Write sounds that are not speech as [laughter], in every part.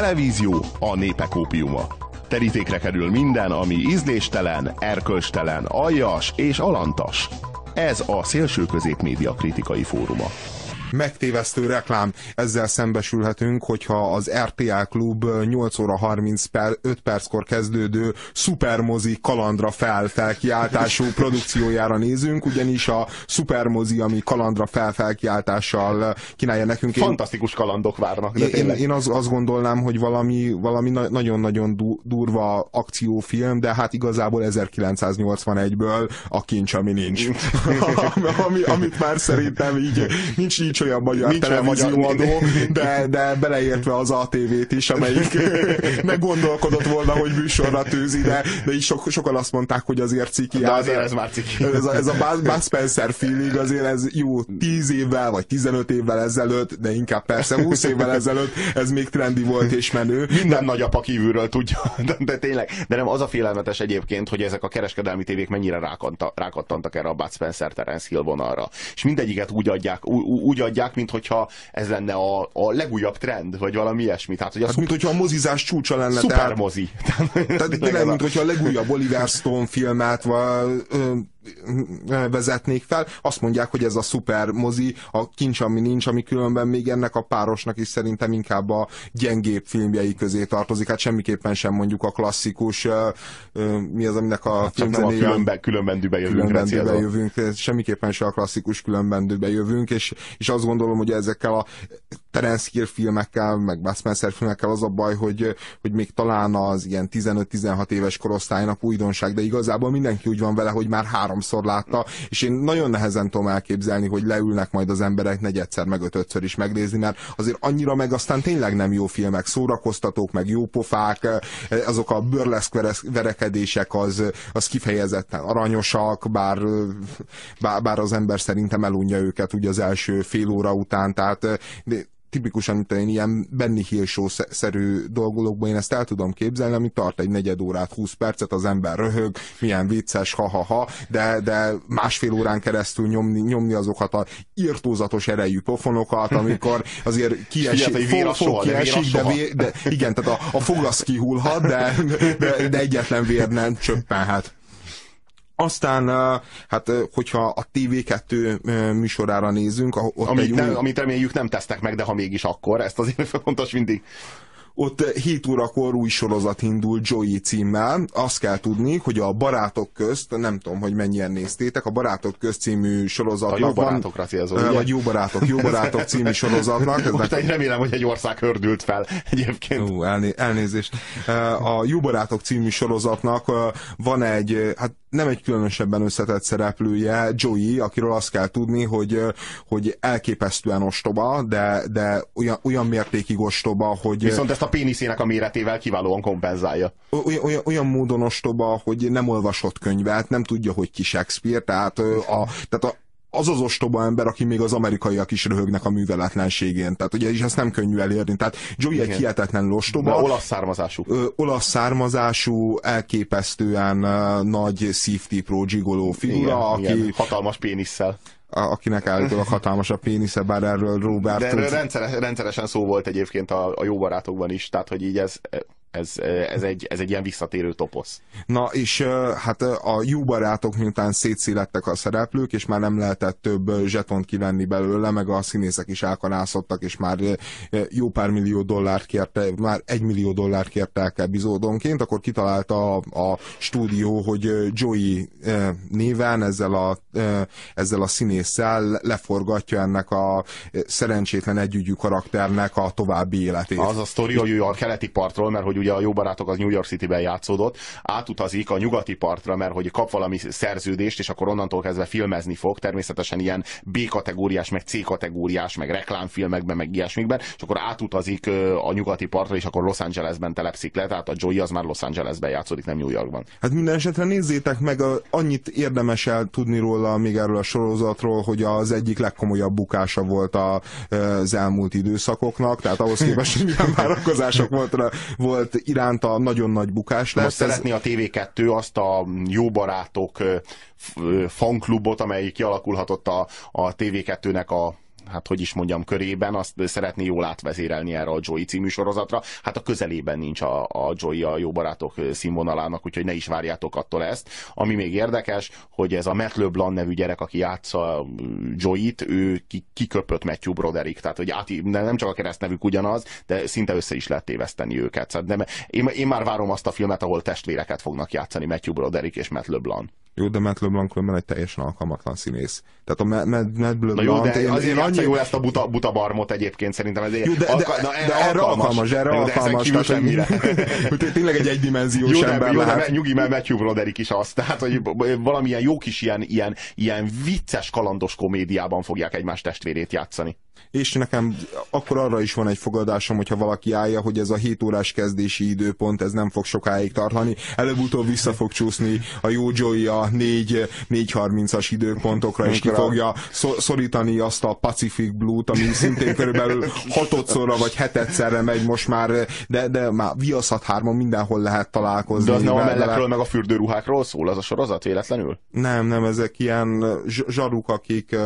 televízió a népek ópiuma. Terítékre kerül minden, ami ízléstelen, erkölcstelen, aljas és alantas. Ez a Szélső Középmédia kritikai fóruma megtévesztő reklám. Ezzel szembesülhetünk, hogyha az RTL Klub 8 óra 30 per, 5 perckor kezdődő szupermozi kalandra fel felkiáltású [laughs] produkciójára nézünk, ugyanis a szupermozi, ami kalandra fel felkiáltással kínálja nekünk. Fantasztikus kalandok várnak. De én, én azt, azt gondolnám, hogy valami, valami nagyon-nagyon durva akciófilm, de hát igazából 1981-ből a kincs, ami nincs. [laughs] ami, amit már szerintem így [laughs] nincs, nincs olyan magyar Nincs televízióadó, [laughs] de, de beleértve az ATV-t is, amelyik [laughs] meggondolkodott volna, hogy műsorra tűzi, de, de is sok, sokan azt mondták, hogy azért ciki. De azért ez már ciki. Ez a, ez a Bud Spencer feeling azért ez jó 10 évvel, vagy 15 évvel ezelőtt, de inkább persze 20 évvel ezelőtt ez még trendi volt és menő. Minden nagyapa kívülről tudja, de, de tényleg. De nem az a félelmetes egyébként, hogy ezek a kereskedelmi tévék mennyire rákattantak erre a Bud Spencer Terence Hill vonalra. És mindegyiket úgy adják, úgy, úgy adják, mint hogyha ez lenne a, a legújabb trend, vagy valami ilyesmi. Tehát, hogy a hát, mint hogyha a mozizás csúcsa lenne. Szupermozi. Tehát, [laughs] tehát tényleg, mint hogyha a legújabb Oliver Stone filmet, vagy, vezetnék fel, azt mondják, hogy ez a szuper mozi, a kincs, ami nincs, ami különben még ennek a párosnak is szerintem inkább a gyengébb filmjei közé tartozik. Hát semmiképpen sem mondjuk a klasszikus, mi az, aminek a hát filmzenéje... Különben, különbendűbe jövünk. Különbendűbe jövünk, semmiképpen sem a klasszikus különbendűbe jövünk, és, és azt gondolom, hogy ezekkel a Terence Hill filmekkel, meg Bud Spencer filmekkel az a baj, hogy, hogy még talán az ilyen 15-16 éves korosztálynak újdonság, de igazából mindenki úgy van vele, hogy már háromszor látta, és én nagyon nehezen tudom elképzelni, hogy leülnek majd az emberek negyedszer, meg ötötször is megnézni, mert azért annyira meg aztán tényleg nem jó filmek, szórakoztatók, meg jó pofák, azok a burleszk verekedések az, az kifejezetten aranyosak, bár, bár, bár az ember szerintem elunja őket ugye az első fél óra után, tehát tipikusan, mint én ilyen Benny Hill show-szerű dolgokban én ezt el tudom képzelni, ami tart egy negyed órát, 20 percet, az ember röhög, milyen vicces, ha-ha-ha, de, de másfél órán keresztül nyomni, nyomni azokat a írtózatos erejű pofonokat, amikor azért kiesik, fog, fog kiesik, de, vé, de, igen, tehát a, a foglasz kihulhat, de, de, de egyetlen vér nem csöppenhet. Aztán, hát, hogyha a TV2 műsorára nézünk, ott amit, nem, új... amit reméljük nem tesznek meg, de ha mégis akkor, ezt azért [laughs] fontos mindig ott 7 órakor új sorozat indul Joey címmel. Azt kell tudni, hogy a Barátok közt, nem tudom, hogy mennyien néztétek, a Barátok közt című sorozatnak a jó barátokra célzó, van, Vagy Jó Barátok, Jó Barátok [laughs] című sorozatnak. Most egy remélem, hogy egy ország hördült fel egyébként. Ú, elné elnézést. A Jó Barátok című sorozatnak van egy, hát nem egy különösebben összetett szereplője, Joey, akiről azt kell tudni, hogy, hogy elképesztően ostoba, de, de olyan, olyan mértékig ostoba, hogy... Viszont ezt a péniszének a méretével kiválóan kompenzálja. Olyan, olyan, olyan módon ostoba, hogy nem olvasott könyvet, nem tudja, hogy ki Shakespeare, tehát, a, tehát a, az az ostoba ember, aki még az amerikaiak is röhögnek a műveletlenségén. Tehát ugye, és ezt nem könnyű elérni. Tehát Joey egy hihetetlen ostoba. De olasz származású. Ö, olasz származású, elképesztően uh, nagy pro gigoló figura, igen, aki... Igen. Hatalmas pénisszel akinek állítólag hatalmas a pénisze, bár erről Robert... De erről rendszeres, rendszeresen szó volt egyébként a, a jó barátokban is, tehát hogy így ez ez, ez, egy, ez egy ilyen visszatérő toposz. Na, és hát a jó barátok miután szétszélettek a szereplők, és már nem lehetett több zsetont kivenni belőle, meg a színészek is elkanászottak, és már jó pár millió dollárt kérte, már egy millió dollárt kértek epizódonként, akkor kitalálta a, a stúdió, hogy Joey néven ezzel a, ezzel a színésszel leforgatja ennek a szerencsétlen együgyű karakternek a további életét. Az a sztori, hogy a keleti partról, mert hogy ugye a jó barátok az New York City-ben játszódott, átutazik a nyugati partra, mert hogy kap valami szerződést, és akkor onnantól kezdve filmezni fog, természetesen ilyen B-kategóriás, meg C-kategóriás, meg reklámfilmekben, meg ilyesmikben, és akkor átutazik a nyugati partra, és akkor Los Angelesben telepszik le, tehát a Joey az már Los Angelesben játszódik, nem New Yorkban. Hát minden esetre nézzétek meg, a, annyit érdemes el tudni róla, még erről a sorozatról, hogy az egyik legkomolyabb bukása volt a, az elmúlt időszakoknak, tehát ahhoz képest, hogy milyen várakozások volt, volt iránta nagyon nagy bukás lesz. Most szeretné a TV2 azt a jó barátok fanklubot, amely kialakulhatott a, a TV2-nek a hát hogy is mondjam, körében azt szeretné jól átvezérelni erre a Joey című sorozatra. Hát a közelében nincs a, a Joey a jó barátok színvonalának, úgyhogy ne is várjátok attól ezt. Ami még érdekes, hogy ez a Matt LeBlanc nevű gyerek, aki játsza Joey-t, ő kiköpött Matthew Broderick, tehát hogy át, nem csak a keresztnevük ugyanaz, de szinte össze is lehet téveszteni őket. Szóval de én, én már várom azt a filmet, ahol testvéreket fognak játszani Matthew Broderick és Matt LeBlanc. Jó, de Matt LeBlanc különben egy teljesen alkalmatlan színész. Tehát a Matt, Matt LeBlanc... Na jó, de én, azért én annyi... jó ezt a buta, buta barmot egyébként szerintem. Ezért jó, de, de, na, erre, de erre alkalmas, erre jó, alkalmas. Tehát, semmire. [laughs] tényleg egy egydimenziós jó, ember jó, lehet. de nyugi, mert Matthew Broderick is az. Tehát, hogy valamilyen jó kis ilyen, ilyen, ilyen vicces kalandos komédiában fogják egymás testvérét játszani és nekem akkor arra is van egy fogadásom, hogyha valaki állja, hogy ez a 7 órás kezdési időpont, ez nem fog sokáig tartani. Előbb-utóbb vissza fog csúszni a jó Joey a 4-30-as időpontokra, és ki fogja szorítani azt a Pacific Blue-t, ami szintén körülbelül hatodszorra vagy hetedszerre megy most már, de, de már viaszat hárman mindenhol lehet találkozni. De az nem a mellekről meg a fürdőruhákról szól az a sorozat véletlenül? Nem, nem, ezek ilyen zsaruk, akik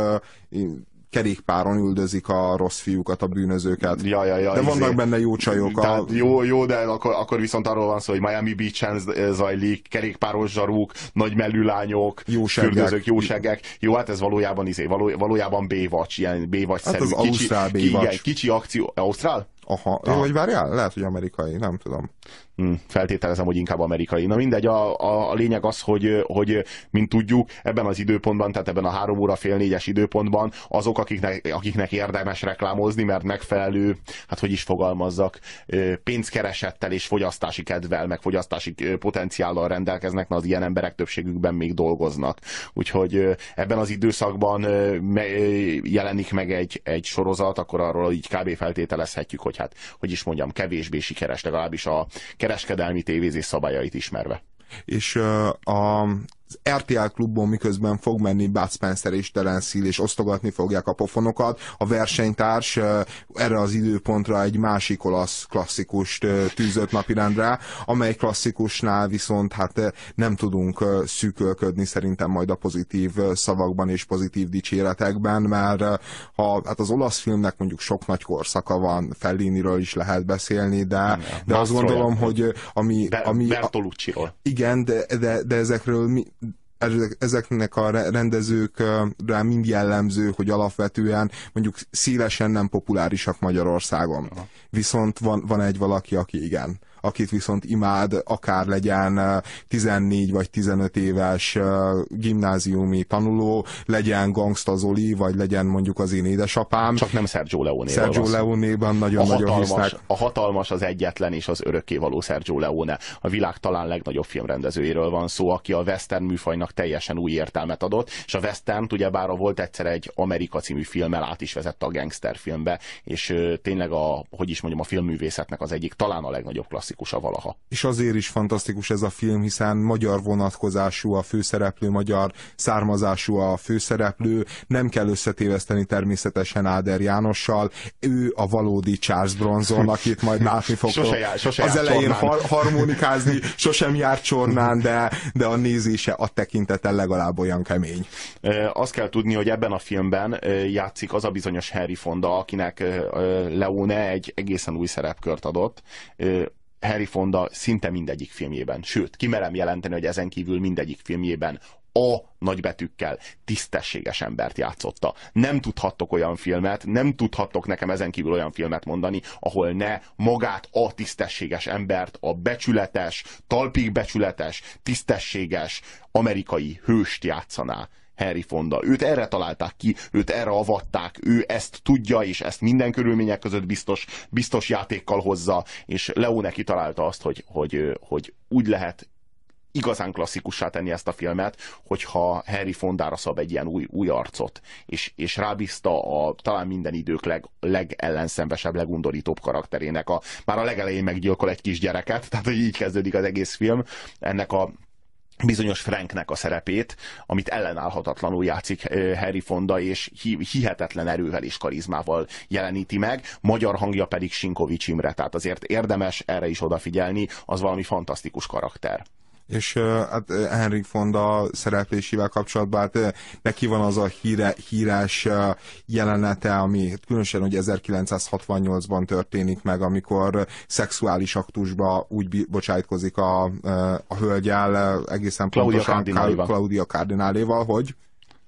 kerékpáron üldözik a rossz fiúkat, a bűnözőket. Ja, ja, ja, de vannak izé. benne jó csajok. Tehát a... jó, jó, de akkor, akkor viszont arról van szó, hogy Miami Beach-en zajlik, kerékpáros zsaruk, nagy mellű lányok, jóságek. fürdőzők, jóságek. Jó, hát ez valójában izé, való, valójában B-vacs, ilyen B-vacs Hát az kicsi, Ausztrál B-vacs. Ki, kicsi akció. Ausztrál? Aha, Aha. vagy várjál, lehet, hogy amerikai, nem tudom. Hmm, feltételezem, hogy inkább amerikai. Na mindegy, a, a, a lényeg az, hogy, hogy mint tudjuk, ebben az időpontban, tehát ebben a három óra fél négyes időpontban azok, akiknek, akiknek érdemes reklámozni, mert megfelelő, hát hogy is fogalmazzak, pénzkeresettel és fogyasztási kedvel, meg fogyasztási potenciállal rendelkeznek, na az ilyen emberek többségükben még dolgoznak. Úgyhogy ebben az időszakban jelenik meg egy, egy sorozat, akkor arról így kb. feltételezhetjük, hogy hát, hogy is mondjam, kevésbé sikeres, legalábbis a kereskedelmi tévézés szabályait ismerve. És a, az RTL klubban miközben fog menni Bud Spencer és Terence Hill, és osztogatni fogják a pofonokat. A versenytárs erre az időpontra egy másik olasz klasszikust tűzött napirendre, amely klasszikusnál viszont hát nem tudunk szűkölködni szerintem majd a pozitív szavakban és pozitív dicséretekben, mert ha hát az olasz filmnek mondjuk sok nagy korszaka van, Felliniről is lehet beszélni, de, de azt gondolom, hogy ami... ami Bertolucci-ról. Igen, de, de, de ezekről mi, ezeknek a rendezőkre mind jellemző, hogy alapvetően mondjuk szélesen nem populárisak Magyarországon. Aha. Viszont van, van egy valaki, aki igen akit viszont imád, akár legyen 14 vagy 15 éves gimnáziumi tanuló, legyen Gangsta Zoli, vagy legyen mondjuk az én édesapám. Csak nem Sergio Leone. Sergio Leone-ban nagyon-nagyon hisznek. A hatalmas, az egyetlen és az örökkévaló Sergio Leone. A világ talán legnagyobb filmrendezőjéről van szó, aki a western műfajnak teljesen új értelmet adott, és a western ugyebár volt egyszer egy Amerika című filmmel át is vezette a gangster filmbe, és tényleg a, hogy is mondjam, a filmművészetnek az egyik talán a legnagyobb klassz klasszikusa valaha. És azért is fantasztikus ez a film, hiszen magyar vonatkozású a főszereplő, magyar származású a főszereplő, nem kell összetéveszteni természetesen Áder Jánossal, ő a valódi Charles Bronson, akit majd látni fog. Sose jár, sose az elején har harmonikázni, sosem jár csornán, de, de a nézése a tekintete legalább olyan kemény. Azt kell tudni, hogy ebben a filmben játszik az a bizonyos Harry Fonda, akinek Leone egy egészen új szerepkört adott Harry Fonda szinte mindegyik filmjében, sőt, kimerem jelenteni, hogy ezen kívül mindegyik filmjében a nagybetűkkel tisztességes embert játszotta. Nem tudhattok olyan filmet, nem tudhattok nekem ezen kívül olyan filmet mondani, ahol ne magát a tisztességes embert, a becsületes, talpig becsületes, tisztességes amerikai hőst játszaná. Harry Fonda. Őt erre találták ki, őt erre avatták, ő ezt tudja, és ezt minden körülmények között biztos, biztos játékkal hozza, és Leo neki találta azt, hogy, hogy, hogy úgy lehet igazán klasszikussá tenni ezt a filmet, hogyha Harry Fondára szab egy ilyen új, új arcot, és, és rábízta a talán minden idők leg, legellenszenvesebb, legundorítóbb karakterének. A, már a legelején meggyilkol egy kisgyereket, [laughs] tehát hogy így kezdődik az egész film. Ennek a bizonyos Franknek a szerepét, amit ellenállhatatlanul játszik Harry Fonda, és hihetetlen erővel és karizmával jeleníti meg, magyar hangja pedig Sinkovics Imre, tehát azért érdemes erre is odafigyelni, az valami fantasztikus karakter És hát Henrik Fonda szereplésével kapcsolatban hát neki van az a híre, híres jelenete, ami különösen hogy 1968-ban történik meg, amikor szexuális aktusba úgy bocsájtkozik a, a hölgyel egészen Claudia pontosan Claudia Cardináléval, hogy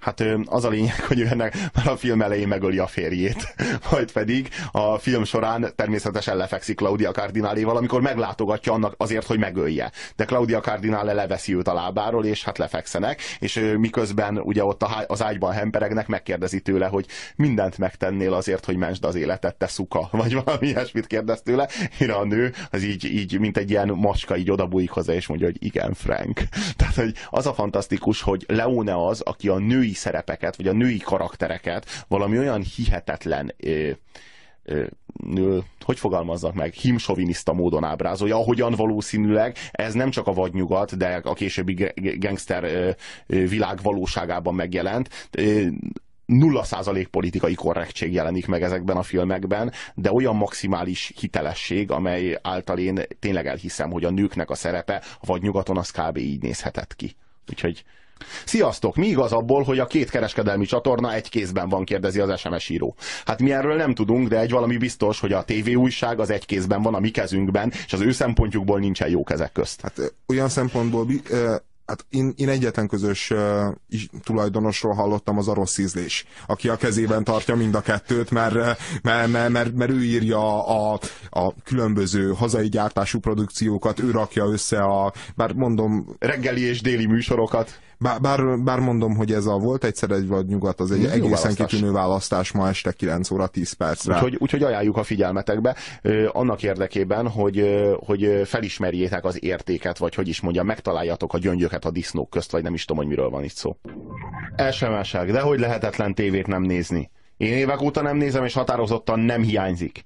Hát az a lényeg, hogy ő ennek már a film elején megöli a férjét, [laughs] majd pedig a film során természetesen lefekszik Claudia Cardináléval, amikor meglátogatja annak azért, hogy megölje. De Claudia Cardinale leveszi őt a lábáról, és hát lefekszenek, és miközben ugye ott az ágyban hemperegnek, megkérdezi tőle, hogy mindent megtennél azért, hogy mensd az életet, te szuka, [laughs] vagy valami ilyesmit kérdez tőle. Én a nő, az így, így mint egy ilyen macska, így odabújik hozzá, és mondja, hogy igen, Frank. [laughs] Tehát, hogy az a fantasztikus, hogy Leone az, aki a női női szerepeket, vagy a női karaktereket valami olyan hihetetlen ö, ö, hogy fogalmazzak meg, himsoviniszta módon ábrázolja, ahogyan valószínűleg ez nem csak a vadnyugat, de a későbbi gangster világ valóságában megjelent. Nulla százalék politikai korrektség jelenik meg ezekben a filmekben, de olyan maximális hitelesség, amely által én tényleg elhiszem, hogy a nőknek a szerepe a vadnyugaton az kb. így nézhetett ki. Úgyhogy Sziasztok! Mi igaz abból, hogy a két kereskedelmi csatorna egy kézben van, kérdezi az SMS író. Hát mi erről nem tudunk, de egy valami biztos, hogy a TV újság az egy kézben van a mi kezünkben, és az ő szempontjukból nincsen jó kezek közt. Hát olyan szempontból hát én, én egyetlen közös uh, tulajdonosról hallottam, az a rossz ízlés, aki a kezében tartja mind a kettőt, mert, mert, mert, mert, mert ő írja a, a különböző hazai gyártású produkciókat, ő rakja össze a, bár mondom... Reggeli és déli műsorokat. Bár, bár, bár mondom, hogy ez a volt egyszer egy vagy nyugat, az egy egészen választás. kitűnő választás ma este 9 óra 10 percre. Úgyhogy, úgyhogy ajánljuk a figyelmetekbe ö, annak érdekében, hogy, ö, hogy felismerjétek az értéket, vagy hogy is mondjam, megtaláljatok a gyöngyöket a disznók közt, vagy nem is tudom, hogy miről van itt szó. Esemesek, de hogy lehetetlen tévét nem nézni. Én évek óta nem nézem, és határozottan nem hiányzik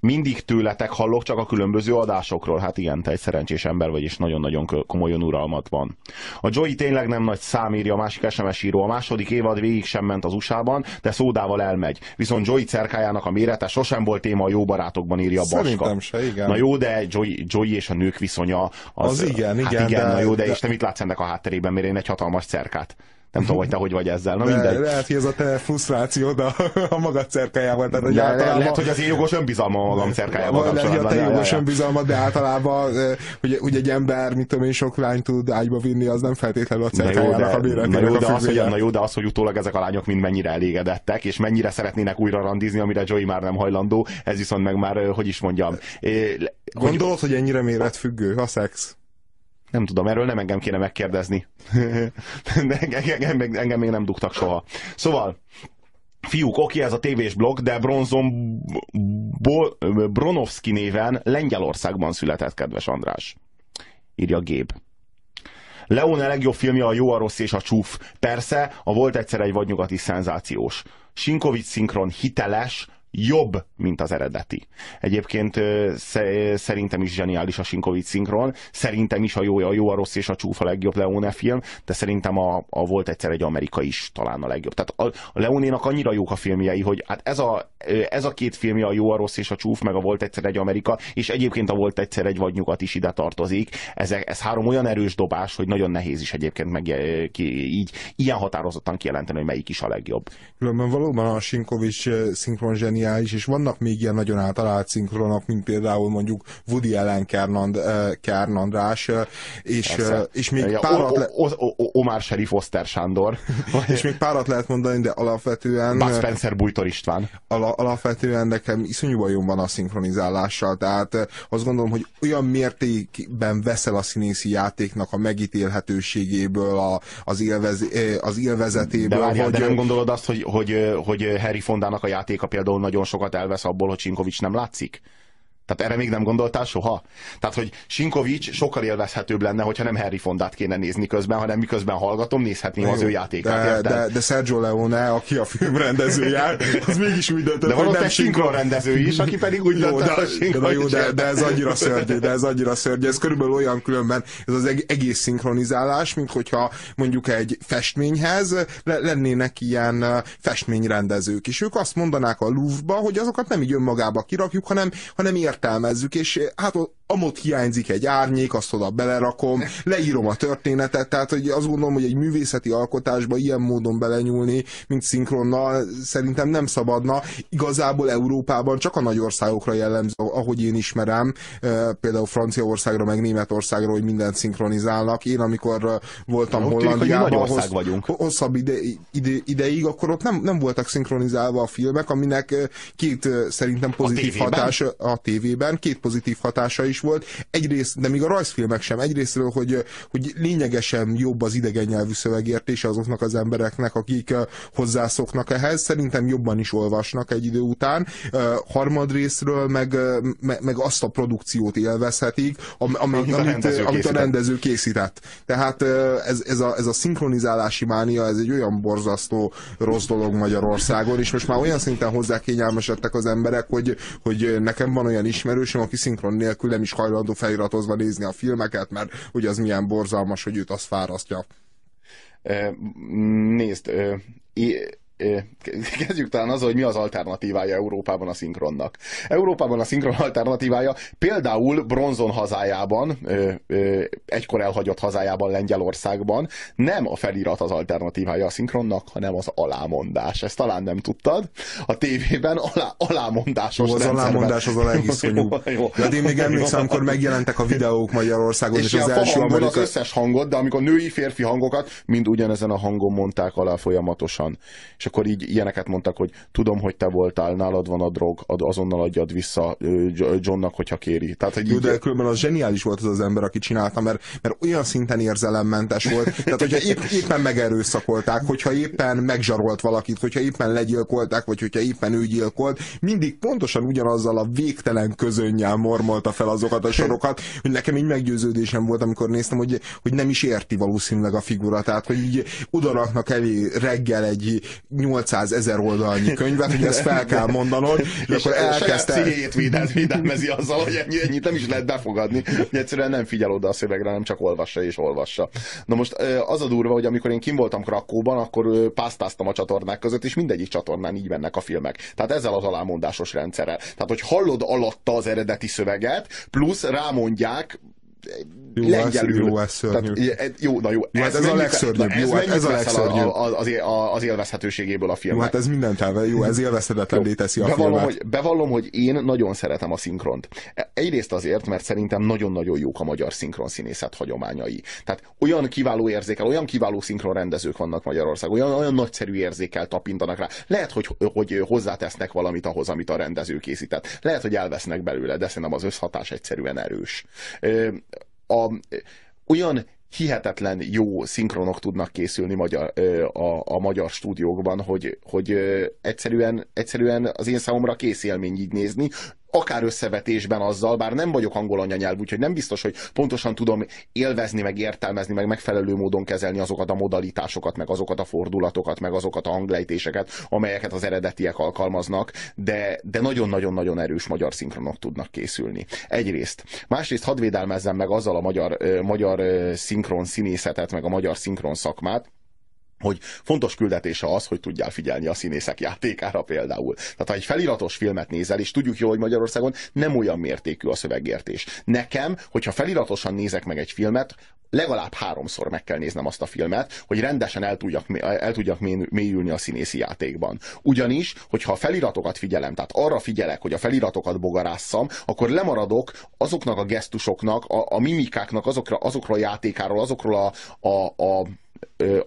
mindig tőletek hallok csak a különböző adásokról. Hát igen, te egy szerencsés ember vagy, és nagyon-nagyon komoly uralmat van. A Joey tényleg nem nagy számírja, a másik SMS író. A második évad végig sem ment az USA-ban, de szódával elmegy. Viszont Joey cerkájának a mérete sosem volt téma a jó barátokban, írja Baska. Szerintem se, igen. Na jó, de Joey, Joey és a nők viszonya az, az igen, hát igen, igen de, na jó, de, de... és te mit látsz ennek a hátterében, mert én egy hatalmas cerkát. Nem tudom, hogy te hogy vagy ezzel. Na mindegy. Lehet, hogy ez a te frusztrációd a, a magad cerkájával. Tehát, hogy általában... Lehet, hogy az én jogos önbizalma a magam cerkájával Lehet, hogy a te jogos önbizalma, de általában hogy, hogy egy ember, mit tudom én, sok lány tud ágyba vinni, az nem feltétlenül a cerkájának a méretének na jó, de az, hogy, na jó, de az, hogy utólag ezek a lányok mind mennyire elégedettek, és mennyire szeretnének újra randizni, amire Joey már nem hajlandó, ez viszont meg már, hogy is mondjam. Gondolod, hogy ennyire méretfüggő a szex? Nem tudom, erről nem engem kéne megkérdezni. [laughs] De engem, engem, még nem dugtak soha. Szóval, Fiúk, oké, ez a tévés blog, de Bronzon Bronovski néven Lengyelországban született, kedves András. Írja Gép. Leone legjobb filmje a Jó, a rossz és a csúf. Persze, a volt egyszer egy vadnyugati szenzációs. Sinkovics szinkron hiteles, jobb, mint az eredeti. Egyébként szerintem is zseniális a Sinkovic szinkron, szerintem is a jó, a jó, a rossz és a csúf a legjobb Leone film, de szerintem a, a volt egyszer egy Amerika is talán a legjobb. Tehát a, a Leonénak annyira jók a filmjei, hogy hát ez a, ez a két filmje, a jó, a rossz és a csúf, meg a volt egyszer egy Amerika, és egyébként a volt egyszer egy vagy nyugat is ide tartozik. Ez, ez három olyan erős dobás, hogy nagyon nehéz is egyébként meg ki, így ilyen határozottan kijelenteni, hogy melyik is a legjobb. Különben valóban a Sinkovics szinkron zseni zseniális, és vannak még ilyen nagyon általált szinkronok, mint például mondjuk Woody Allen Kern, Kern András, és, és még ja, párat... Le... Omar Sheriff Oszter Sándor. [laughs] és még párat lehet mondani, de alapvetően... Bud Spencer Bújtor István. Al alapvetően nekem iszonyú bajom van a szinkronizálással, tehát azt gondolom, hogy olyan mértékben veszel a színészi játéknak a megítélhetőségéből, a, az, élvez, az élvezetéből. De, várjál, hogy... de nem gondolod azt, hogy, hogy, hogy Harry Fondának a játéka például nagyon sokat elvesz abból, hogy Csinkovics nem látszik? Tehát erre még nem gondoltál soha? Tehát, hogy Sinkovics sokkal élvezhetőbb lenne, hogyha nem Harry Fondát kéne nézni közben, hanem miközben hallgatom, nézhetném az ő játékát. De, de, de Sergio Leone, aki a film rendezője, az mégis úgy döntött, de hogy nem sinkron rendező is, aki pedig úgy jó, döntött, de, de, jó, de, de, ez annyira szörnyű, de ez annyira szörnyű. Ez körülbelül olyan különben, ez az egész szinkronizálás, mint hogyha mondjuk egy festményhez lennének ilyen festményrendezők, és ők azt mondanák a Louvre-ba, hogy azokat nem így önmagába kirakjuk, hanem, hanem ért értelmezzük, és hát amott hiányzik egy árnyék, azt oda belerakom, leírom a történetet, tehát hogy azt gondolom, hogy egy művészeti alkotásba ilyen módon belenyúlni, mint szinkronnal, szerintem nem szabadna. Igazából Európában csak a nagy országokra jellemző, ahogy én ismerem, például Franciaországra, meg Németországra, hogy mindent szinkronizálnak. Én amikor voltam hogy mi Hollandiában, hossz- vagyunk. hosszabb ide, ide, ideig, akkor ott nem, nem voltak szinkronizálva a filmek, aminek két szerintem pozitív tévében? hatása a tévében, két pozitív hatása is volt. Egyrészt, de még a rajzfilmek sem, egyrésztről, hogy, hogy lényegesen jobb az idegen nyelvű szövegértése azoknak az embereknek, akik hozzászoknak ehhez, szerintem jobban is olvasnak egy idő után. Harmadrészről meg, ö, me- meg azt a produkciót élvezhetik, am, am, Amit a rendező amit a készített. rendező készített. Tehát ez, ez, a, ez a szinkronizálási mánia, ez egy olyan borzasztó rossz dolog Magyarországon, és most már olyan szinten hozzá kényelmesedtek az emberek, hogy, hogy nekem van olyan ismerősöm, aki szinkron nélkül nem is hajlandó feliratozva nézni a filmeket, mert hogy az milyen borzalmas, hogy őt az fárasztja. Nézd, kezdjük talán azzal, hogy mi az alternatívája Európában a szinkronnak. Európában a szinkron alternatívája például bronzon hazájában, egykor elhagyott hazájában, Lengyelországban nem a felirat az alternatívája a szinkronnak, hanem az alámondás. Ezt talán nem tudtad. A tévében alá, alámondásos Jó, az rendszerben- alámondás az a legiszonyú. [laughs] De én még emlékszem, amikor megjelentek a videók Magyarországon, és, és, az első fahangon az amerikai... összes hangot, de amikor női, férfi hangokat, mind ugyanezen a hangon mondták alá folyamatosan. És akkor így ilyeneket mondtak, hogy tudom, hogy te voltál, nálad van a drog, ad, azonnal adjad vissza Johnnak, hogyha kéri. Tehát, hogy Jó, így, de különben az zseniális volt az az ember, aki csinálta, mert, mert olyan szinten érzelemmentes volt. [laughs] Tehát, hogyha épp, éppen megerőszakolták, hogyha éppen megzsarolt valakit, hogyha éppen legyilkolták, vagy hogyha éppen ő gyilkolt, mindig pontosan ugyanazzal a végtelen közönnyel mormolta fel azokat a sorokat, hogy nekem így meggyőződésem volt, amikor néztem, hogy, hogy nem is érti valószínűleg a figura, tehát, hogy így odaraknak elé reggel egy 800 ezer oldalnyi könyvet, hogy ezt fel kell mondanod, és, akkor elkezdte... pszichéjét védel, védelmezi azzal, hogy ennyi, ennyit nem is lehet befogadni, hogy egyszerűen nem figyel oda a szövegre, nem csak olvassa és olvassa. Na most az a durva, hogy amikor én kim voltam Krakóban, akkor pásztáztam a csatornák között, és mindegyik csatornán így mennek a filmek. Tehát ezzel az alámondásos rendszerrel. Tehát, hogy hallod alatta az eredeti szöveget, plusz rámondják Jó, lengyelül. ez- jó, ez szörnyű. Tehát, e- jó, na jó. Jó, hát ez a mennyit- legszörnyűbb. na, Jó, hát ez a legszörnyűbb. a- az, az élvezhetőségéből a Jó, filmnek. hát ez mindent elve, jó, ez élvezhetetlenné teszi a bevallom, filmet. hogy, bevallom, hogy én nagyon szeretem a szinkront. E- Egyrészt azért, mert szerintem nagyon-nagyon jók a magyar szinkron színészet hagyományai. Tehát olyan kiváló érzékel, olyan kiváló szinkron rendezők vannak Magyarországon, olyan, olyan nagyszerű érzékel tapintanak rá. Lehet, hogy, hogy hozzátesznek valamit ahhoz, amit a rendező készített. Lehet, hogy elvesznek belőle, de szerintem az összhatás egyszerűen erős. A, olyan hihetetlen jó szinkronok tudnak készülni magyar, a, a magyar stúdiókban, hogy, hogy egyszerűen, egyszerűen az én számomra kész élmény így nézni, akár összevetésben azzal, bár nem vagyok angol anyanyelv, úgyhogy nem biztos, hogy pontosan tudom élvezni, meg értelmezni, meg megfelelő módon kezelni azokat a modalitásokat, meg azokat a fordulatokat, meg azokat a hanglejtéseket, amelyeket az eredetiek alkalmaznak, de, de nagyon-nagyon-nagyon erős magyar szinkronok tudnak készülni. Egyrészt. Másrészt hadd védelmezzem meg azzal a magyar, magyar szinkron színészetet, meg a magyar szinkron szakmát, hogy fontos küldetése az, hogy tudjál figyelni a színészek játékára például. Tehát ha egy feliratos filmet nézel, és tudjuk jó, hogy Magyarországon nem olyan mértékű a szövegértés. Nekem, hogyha feliratosan nézek meg egy filmet, legalább háromszor meg kell néznem azt a filmet, hogy rendesen el tudjak, el tudjak mélyülni a színészi játékban. Ugyanis, hogyha a feliratokat figyelem, tehát arra figyelek, hogy a feliratokat bogarásszam, akkor lemaradok azoknak a gesztusoknak, a, a mimikáknak, azokra, azokról a játékáról, azokról a, a, a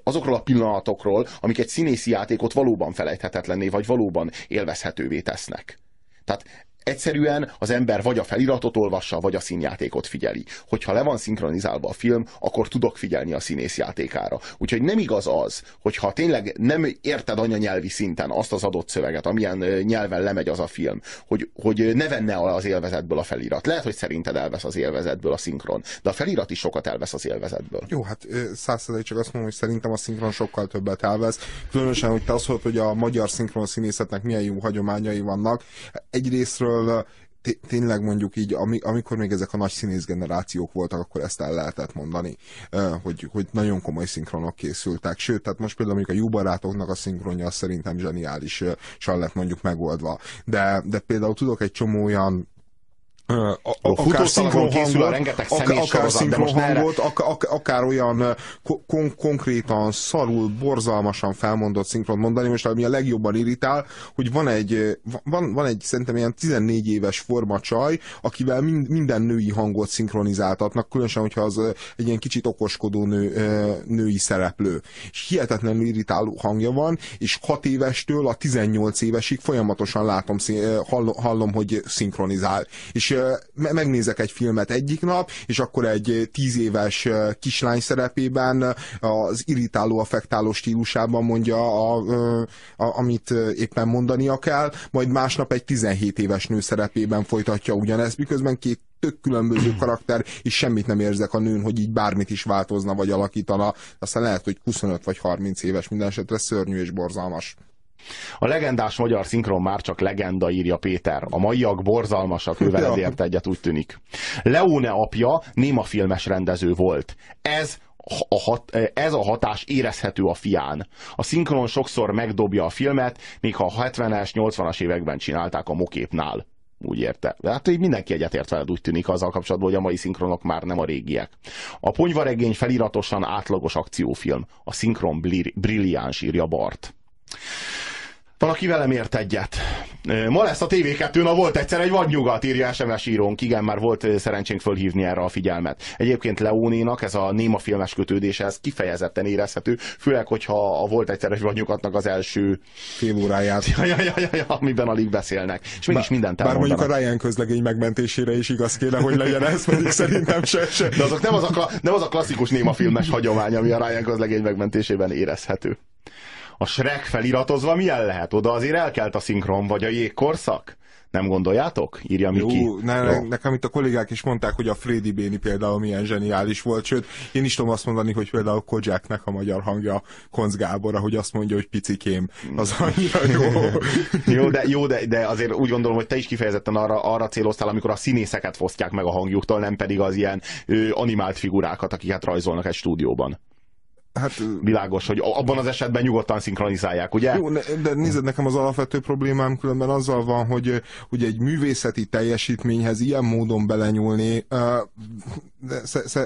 azokról a pillanatokról, amik egy színészi játékot valóban felejthetetlenné, vagy valóban élvezhetővé tesznek. Tehát egyszerűen az ember vagy a feliratot olvassa, vagy a színjátékot figyeli. Hogyha le van szinkronizálva a film, akkor tudok figyelni a színész játékára. Úgyhogy nem igaz az, hogyha tényleg nem érted anyanyelvi szinten azt az adott szöveget, amilyen nyelven lemegy az a film, hogy, hogy ne venne az élvezetből a felirat. Lehet, hogy szerinted elvesz az élvezetből a szinkron, de a felirat is sokat elvesz az élvezetből. Jó, hát százszerzalék csak azt mondom, hogy szerintem a szinkron sokkal többet elvesz. Különösen, hogy te azt mondod, hogy a magyar szinkron színészetnek milyen jó hagyományai vannak. Egyrésztről té- tényleg mondjuk így, ami, amikor még ezek a nagy színész generációk voltak, akkor ezt el lehetett mondani, hogy, hogy nagyon komoly szinkronok készültek. Sőt, tehát most például mondjuk a jó barátoknak a szinkronja szerintem zseniálisan lett mondjuk megoldva. De, de például tudok egy csomó olyan a, akár szinkronhangot, rengeteg akár, akár szinkronhangot, akár, akár, akár olyan kon konkrétan, szarul, borzalmasan felmondott szinkront mondani. Most ami a legjobban irritál, hogy van egy, van, van egy szerintem ilyen 14 éves formacsaj, akivel mind, minden női hangot szinkronizáltatnak, különösen, hogyha az egy ilyen kicsit okoskodó nő, női szereplő. És hihetetlenül irritáló hangja van, és 6 évestől a 18 évesig folyamatosan látom, hallom, hallom hogy szinkronizál. És megnézek egy filmet egyik nap, és akkor egy tíz éves kislány szerepében az irritáló, affektáló stílusában mondja, a, a, amit éppen mondania kell, majd másnap egy 17 éves nő szerepében folytatja ugyanezt, miközben két tök különböző karakter, és semmit nem érzek a nőn, hogy így bármit is változna, vagy alakítana. Aztán lehet, hogy 25 vagy 30 éves minden esetre szörnyű és borzalmas. A legendás magyar szinkron már csak legenda, írja Péter. A maiak borzalmasak, ő veled ért egyet, úgy tűnik. Leone apja néma filmes rendező volt. Ez a hat, ez a hatás érezhető a fián. A szinkron sokszor megdobja a filmet, még ha a 70-es, 80-as években csinálták a moképnál. Úgy érte. De hát így mindenki egyetért veled úgy tűnik azzal kapcsolatban, hogy a mai szinkronok már nem a régiek. A ponyvaregény feliratosan átlagos akciófilm. A szinkron brilliáns, írja Bart. Valaki velem ért egyet. Ma lesz a TV2, na volt egyszer egy vadnyugat, írja SMS írónk. Igen, már volt szerencsénk fölhívni erre a figyelmet. Egyébként Leónénak ez a néma filmes kötődése, ez kifejezetten érezhető, főleg, hogyha a volt egyszer egy vadnyugattnak az első fél óráját. [laughs] Ja, ja, ja, ja, ja, amiben alig beszélnek. És mégis mindent Bár mondjuk a Ryan közlegény megmentésére is igaz kéne, hogy legyen ez, pedig szerintem se, se. De azok nem az a, nem az a klasszikus néma filmes hagyomány, ami a Ryan közlegény megmentésében érezhető a Shrek feliratozva milyen lehet? Oda azért elkelt a szinkron, vagy a jégkorszak? Nem gondoljátok? Írja Miki. Jó, ne, Jó. nekem itt a kollégák is mondták, hogy a Freddy Béni például milyen zseniális volt, sőt, én is tudom azt mondani, hogy például Kojáknek a magyar hangja Konz Gábor, hogy azt mondja, hogy picikém, az annyira jó. [laughs] jó, de, jó de, de azért úgy gondolom, hogy te is kifejezetten arra, arra céloztál, amikor a színészeket fosztják meg a hangjuktól, nem pedig az ilyen ő, animált figurákat, akiket rajzolnak egy stúdióban. Hát, Világos, hogy abban az esetben nyugodtan szinkronizálják, ugye? Jó, de nézd, nekem az alapvető problémám különben azzal van, hogy, hogy egy művészeti teljesítményhez ilyen módon belenyúlni, de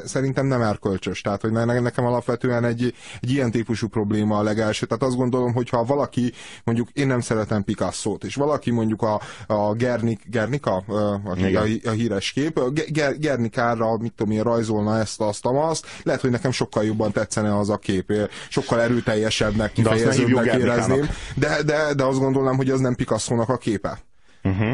szerintem nem erkölcsös. Tehát, hogy nekem alapvetően egy, egy ilyen típusú probléma a legelső. Tehát azt gondolom, hogy ha valaki, mondjuk én nem szeretem Picasso-t, és valaki mondjuk a, a Gernik, Gernika, a, a, a híres kép, Ger, Gernikára, mit tudom én, rajzolna ezt, azt, azt, lehet, hogy nekem sokkal jobban tetszene az a kép, sokkal erőteljesebbnek, kifejezőbbnek érezném, de, de, de azt gondolom, hogy az nem Picasso-nak a képe. Uh-huh.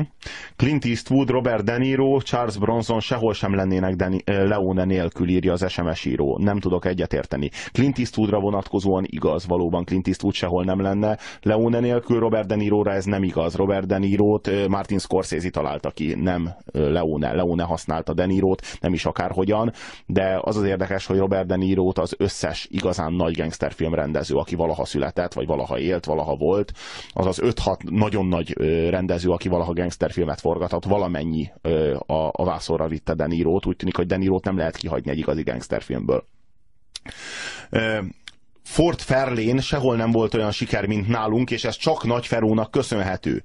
Clint Eastwood, Robert De Niro, Charles Bronson sehol sem lennének Deni, Leone nélkül, írja az SMS író. Nem tudok egyetérteni. Clint Eastwoodra vonatkozóan igaz, valóban Clint Eastwood sehol nem lenne. Leone nélkül Robert De Nirora ez nem igaz. Robert De Niro-t Martin Scorsese találta ki, nem Leone. Leone használta De Niro-t, nem is akárhogyan, de az az érdekes, hogy Robert De Niro-t az összes igazán nagy gangsterfilm rendező, aki valaha született, vagy valaha élt, valaha volt, az az 5-6 nagyon nagy rendező, aki valaha gangsterfilmet forgatott, valamennyi ö, a, a vászorra vitte Denirót. Úgy tűnik, hogy Denirót nem lehet kihagyni egy igazi gangsterfilmből. Fort Fairlane sehol nem volt olyan siker, mint nálunk, és ez csak Nagy Ferónak köszönhető.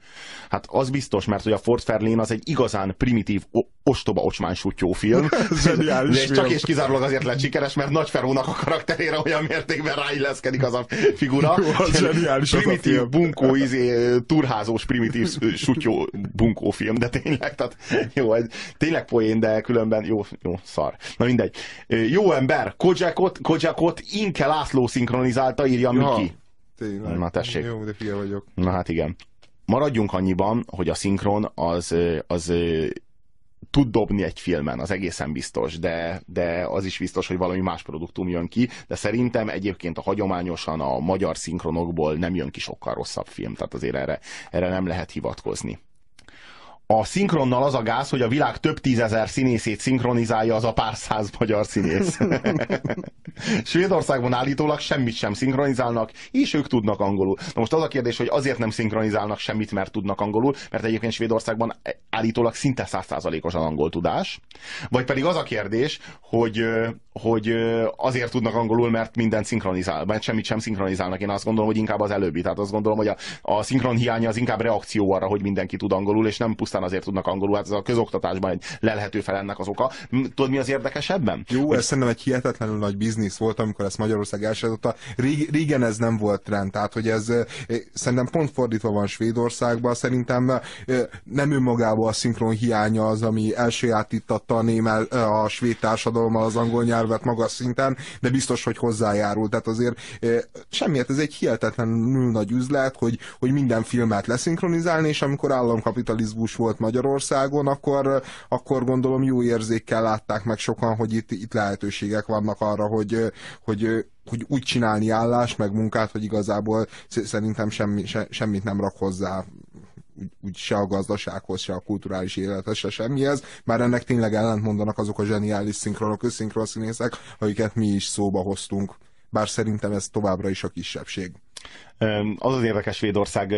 Hát az biztos, mert hogy a Fort Fairlane az egy igazán primitív, ostoba ocsmány sutyó film. [laughs] Zseniális De csak és kizárólag azért lett sikeres, mert Nagy Ferónak a karakterére olyan mértékben ráilleszkedik az a figura. Jó, az zseniális primitív, az a bunkó, izé, turházós, primitív sutyó bunkó film, de tényleg, tehát jó, ez tényleg poén, de különben jó, jó, szar. Na mindegy. Jó ember, Kojakot, Kojakot Inke László szinkronizálta, írja ja, Miki. Tényleg. Na tessék. Jó, de fia vagyok. Na hát igen. Maradjunk annyiban, hogy a szinkron az, az tud dobni egy filmen, az egészen biztos, de, de az is biztos, hogy valami más produktum jön ki, de szerintem egyébként a hagyományosan a magyar szinkronokból nem jön ki sokkal rosszabb film, tehát azért erre, erre nem lehet hivatkozni a szinkronnal az a gáz, hogy a világ több tízezer színészét szinkronizálja az a pár száz magyar színész. [laughs] Svédországban állítólag semmit sem szinkronizálnak, és ők tudnak angolul. Na most az a kérdés, hogy azért nem szinkronizálnak semmit, mert tudnak angolul, mert egyébként Svédországban állítólag szinte százszázalékos az angol tudás. Vagy pedig az a kérdés, hogy, hogy azért tudnak angolul, mert minden szinkronizál, mert semmit sem szinkronizálnak. Én azt gondolom, hogy inkább az előbbi. Tehát azt gondolom, hogy a, a szinkron hiánya az inkább reakció arra, hogy mindenki tud angolul, és nem pusztán azért tudnak angolul. Hát ez a közoktatásban egy lelhető fel ennek az oka. Tudod, mi az érdekesebben? Jó, hogy... ez szerintem egy hihetetlenül nagy biznisz volt, amikor ezt Magyarország elsajátota. Régen ez nem volt trend, tehát hogy ez szerintem pont fordítva van Svédországban. Szerintem nem önmagában a szinkron hiánya az, ami elsajátítatta a, némel, a svéd társadalommal az angol nyelvet magas szinten, de biztos, hogy hozzájárul. Tehát azért semmiért ez egy hihetetlenül nagy üzlet, hogy, hogy minden filmet leszinkronizálni, és amikor államkapitalizmus volt Magyarországon, akkor, akkor gondolom jó érzékkel látták meg sokan, hogy itt, itt lehetőségek vannak arra, hogy, hogy hogy úgy csinálni állást, meg munkát, hogy igazából szerintem semmi, se, semmit nem rak hozzá úgy, úgy se a gazdasághoz, se a kulturális élethez, se semmihez, már ennek tényleg ellentmondanak azok a zseniális szinkronok, összinkron színészek, akiket mi is szóba hoztunk. Bár szerintem ez továbbra is a kisebbség. Az az érdekes Svédország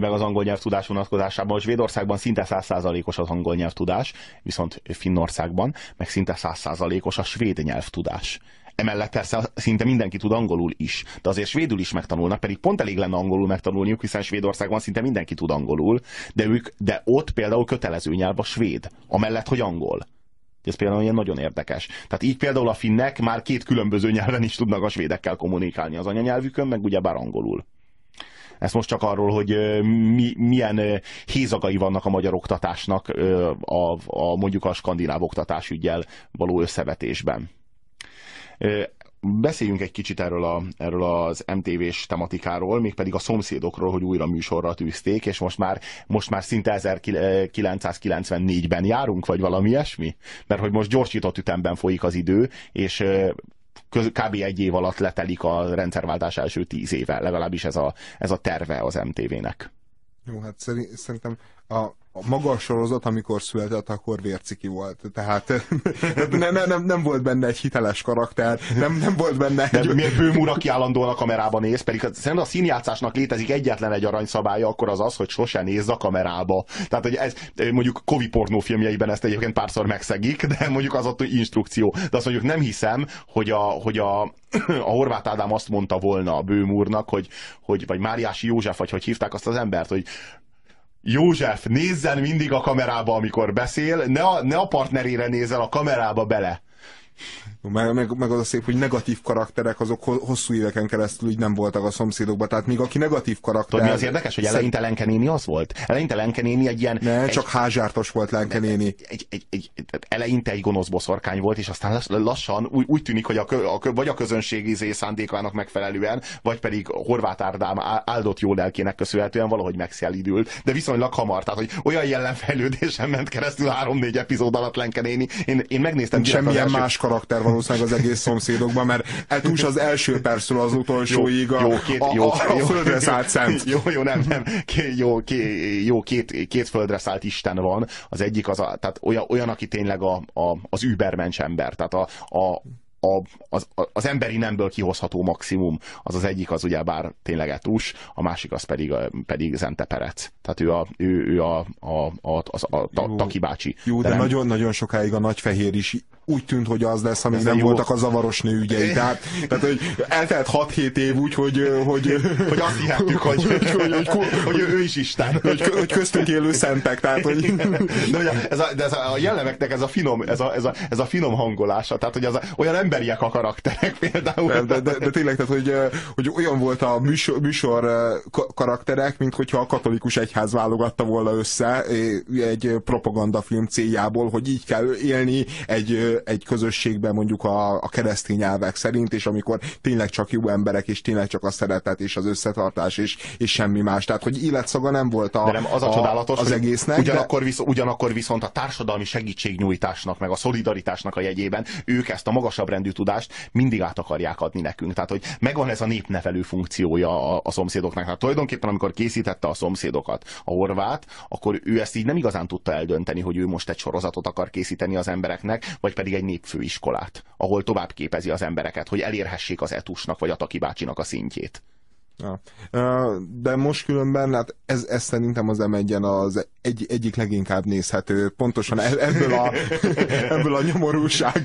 meg az angol nyelvtudás vonatkozásában, hogy Svédországban szinte százszázalékos az angol nyelvtudás, viszont Finnországban meg szinte százszázalékos a svéd nyelvtudás. Emellett persze szinte mindenki tud angolul is, de azért svédül is megtanulnak, pedig pont elég lenne angolul megtanulniuk, hiszen Svédországban szinte mindenki tud angolul, de, ők, de ott például kötelező nyelv a svéd, amellett, hogy angol. Ez például ilyen nagyon érdekes. Tehát így például a finnek már két különböző nyelven is tudnak a svédekkel kommunikálni az anyanyelvükön, meg ugyebár angolul. Ez most csak arról, hogy mi, milyen hézagai vannak a magyar oktatásnak a, a mondjuk a skandináv oktatás ügyel való összevetésben. Beszéljünk egy kicsit erről, a, erről az MTV-s tematikáról, mégpedig a szomszédokról, hogy újra műsorra tűzték, és most már, most már szinte 1994-ben járunk, vagy valami ilyesmi? Mert hogy most gyorsított ütemben folyik az idő, és kb. egy év alatt letelik a rendszerváltás első tíz éve, legalábbis ez a, ez a terve az MTV-nek. Jó, hát szerintem a, a maga a sorozat, amikor született, akkor vérciki volt. Tehát [laughs] ne, ne, nem, nem volt benne egy hiteles karakter, nem, nem volt benne egy... De miért Bőmúr, aki állandóan a kamerában néz, pedig szerintem a színjátszásnak létezik egyetlen egy aranyszabálya, akkor az az, hogy sose nézz a kamerába. Tehát, hogy ez mondjuk Kovi pornófilmjeiben ezt egyébként párszor megszegik, de mondjuk az ott instrukció. De azt mondjuk nem hiszem, hogy a, hogy a, a Horváth Ádám azt mondta volna a Bőmúrnak, hogy, hogy vagy Máriási József, vagy hogy hívták azt az embert, hogy József, nézzen mindig a kamerába, amikor beszél, ne a, ne a partnerére nézzel a kamerába bele. Meg, meg, meg az a szép, hogy negatív karakterek azok hosszú éveken keresztül így nem voltak a szomszédokban. Tehát még aki negatív karakter... Tudod, mi az érdekes, hogy eleinte Lenke néni az volt? Eleinte Lenke néni egy ilyen... Ne, egy, csak házsártos volt Lenke néni. Egy, egy, egy, egy, eleinte egy gonosz boszorkány volt, és aztán lassan úgy, úgy tűnik, hogy a, a, vagy a közönség izé szándékának megfelelően, vagy pedig Horváth Árdám áldott jó lelkének köszönhetően valahogy megszelidült, de viszonylag hamar. Tehát, hogy olyan jellemfejlődésen ment keresztül három-négy epizód alatt Lenke néni. Én, én megnéztem Semmilyen más karakter valószínűleg az egész szomszédokban, mert eltús az első percről az utolsóig a, jó, két, jó, a, a, a földre szállt szent. [laughs] Jó, jó, nem, nem. Ké, jó, ké, jó két, két földre szállt Isten van. Az egyik az, a, tehát olyan, olyan aki tényleg a, a, az übermensch ember. Tehát a, a, a, az, az emberi nemből kihozható maximum, az az egyik az ugye bár tényleg etus, a másik az pedig, pedig Zente Perec. Tehát ő a, ő, ő a, a, a, az, a, a Taki bácsi. Jó, de nagyon-nagyon sokáig a nagyfehér is úgy tűnt, hogy az lesz, amíg nem jó. voltak a zavaros nő ügyei. [laughs] Tehát, tehát hogy eltelt 6-7 év úgy, hogy, hogy, hogy azt hihettük, hogy, hogy, hogy, hogy, hogy, ő is Isten. Hogy, hogy köztünk élő szentek. Tehát, hogy... [laughs] De, ugye, ez a, de ez a, a jellemeknek ez a finom, ez a, ez a, ez a finom hangolása. Tehát, hogy az a, olyan emberiek a karakterek például. De, de, de, de tényleg, tehát, hogy, hogy olyan volt a műsor, műsor karakterek, mint hogyha a katolikus egyház válogatta volna össze egy propagandafilm céljából, hogy így kell élni egy egy közösségben mondjuk a, a keresztény nyelvek szerint, és amikor tényleg csak jó emberek, és tényleg csak a szeretet és az összetartás, és, és semmi más. Tehát, hogy életszaga nem volt a, de nem, az a, a csodálatos, az egésznek. Ugyanakkor, de... visz, ugyanakkor viszont a társadalmi segítségnyújtásnak, meg a szolidaritásnak a jegyében ők ezt a magasabb rendű tudást mindig át akarják adni nekünk. Tehát, hogy megvan ez a népnevelő funkciója a, a szomszédoknak. Hát tulajdonképpen, amikor készítette a szomszédokat a horvát, akkor ő ezt így nem igazán tudta eldönteni, hogy ő most egy sorozatot akar készíteni az embereknek, vagy pedig pedig egy népfőiskolát, ahol tovább képezi az embereket, hogy elérhessék az etusnak vagy a Taki bácsinak a szintjét. Ja. De most különben, hát ez, ez szerintem az m az egy, egyik leginkább nézhető, pontosan e, ebből a, [laughs] ebből a nyomorúság,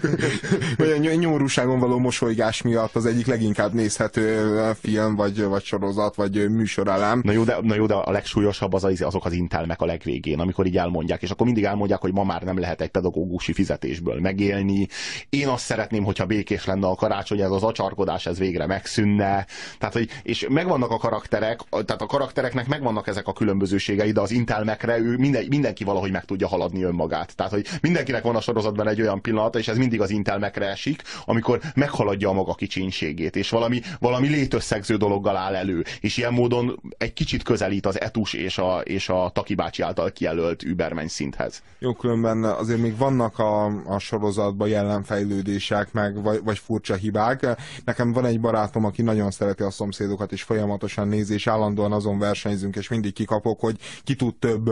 vagy a nyomorúságon való mosolygás miatt az egyik leginkább nézhető film, vagy, vagy sorozat, vagy műsorelem. Na jó, de, na jó, de a legsúlyosabb az, azok az intelmek a legvégén, amikor így elmondják, és akkor mindig elmondják, hogy ma már nem lehet egy pedagógusi fizetésből megélni. Én azt szeretném, hogyha békés lenne a karácsony, ez az acsarkodás, ez végre megszűnne. Tehát, hogy, és megvannak a karakterek, tehát a karaktereknek megvannak ezek a különbözőségei, de az intelmekre ő minden, mindenki valahogy meg tudja haladni önmagát. Tehát, hogy mindenkinek van a sorozatban egy olyan pillanata, és ez mindig az intelmekre esik, amikor meghaladja a maga kicsinségét, és valami, valami létösszegző dologgal áll elő, és ilyen módon egy kicsit közelít az etus és a, és a Taki bácsi által kijelölt übermenny szinthez. Jó, különben azért még vannak a, a sorozatban jelenfejlődések, meg vagy, vagy furcsa hibák. Nekem van egy barátom, aki nagyon szereti a szomszédokat, és folyamatosan néz, és állandóan azon versenyzünk, és mindig kikapok, hogy ki tud több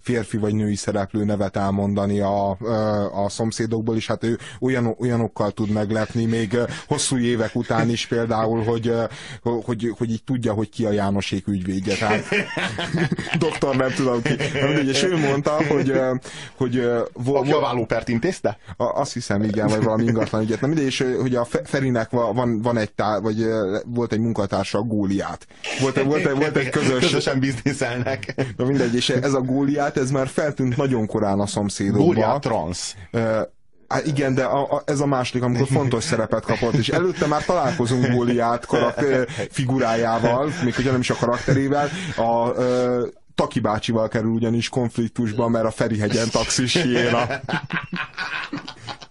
férfi vagy női szereplő nevet elmondani a, a szomszédokból, és hát ő olyan, olyanokkal tud meglepni, még hosszú évek után is például, hogy, hogy, hogy így tudja, hogy ki a Jánosék ügyvédje. Tehát [laughs] doktor nem tudom ki. És ő mondta, hogy, hogy Aki a vállópert intézte? Azt hiszem, igen, vagy valami ingatlan ügyet. Nem ide, és hogy a Ferinek van, van egy tá, vagy volt egy munkatársa, a Góliát. Volt, volt, volt egy közös... Közösen bizniszelnek. Na mindegy, és ez a Góliát, ez már feltűnt nagyon korán a szomszédokba. Góliát trans. Hát igen, de a, a, ez a második, amikor fontos szerepet kapott, és előtte már találkozunk Góliát karakter, figurájával, még hogyha nem is a karakterével, a, a Taki bácsival kerül ugyanis konfliktusban, mert a Ferihegyen taxis hiéna.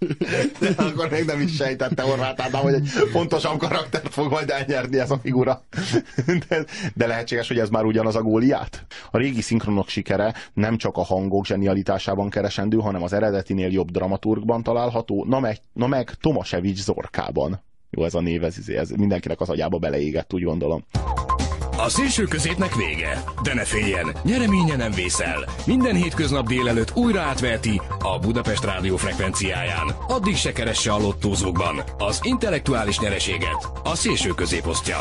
[laughs] Akkor még nem is sejtette Horváth Ádám, hogy egy fontosabb karaktert fog majd elnyerni ez a figura. [laughs] De, de lehetséges, hogy ez már ugyanaz a góliát? A régi szinkronok sikere nem csak a hangok zsenialitásában keresendő, hanem az eredetinél jobb dramaturgban található, na meg, na meg Tomasevics Zorkában. Jó, ez a név, ez, ez mindenkinek az agyába beleégett, úgy gondolom. A szélső középnek vége, de ne féljen, nyereménye nem vészel. Minden hétköznap délelőtt újra átverti a Budapest rádió frekvenciáján. Addig se keresse a lottózókban az intellektuális nyereséget, a szélső középosztja.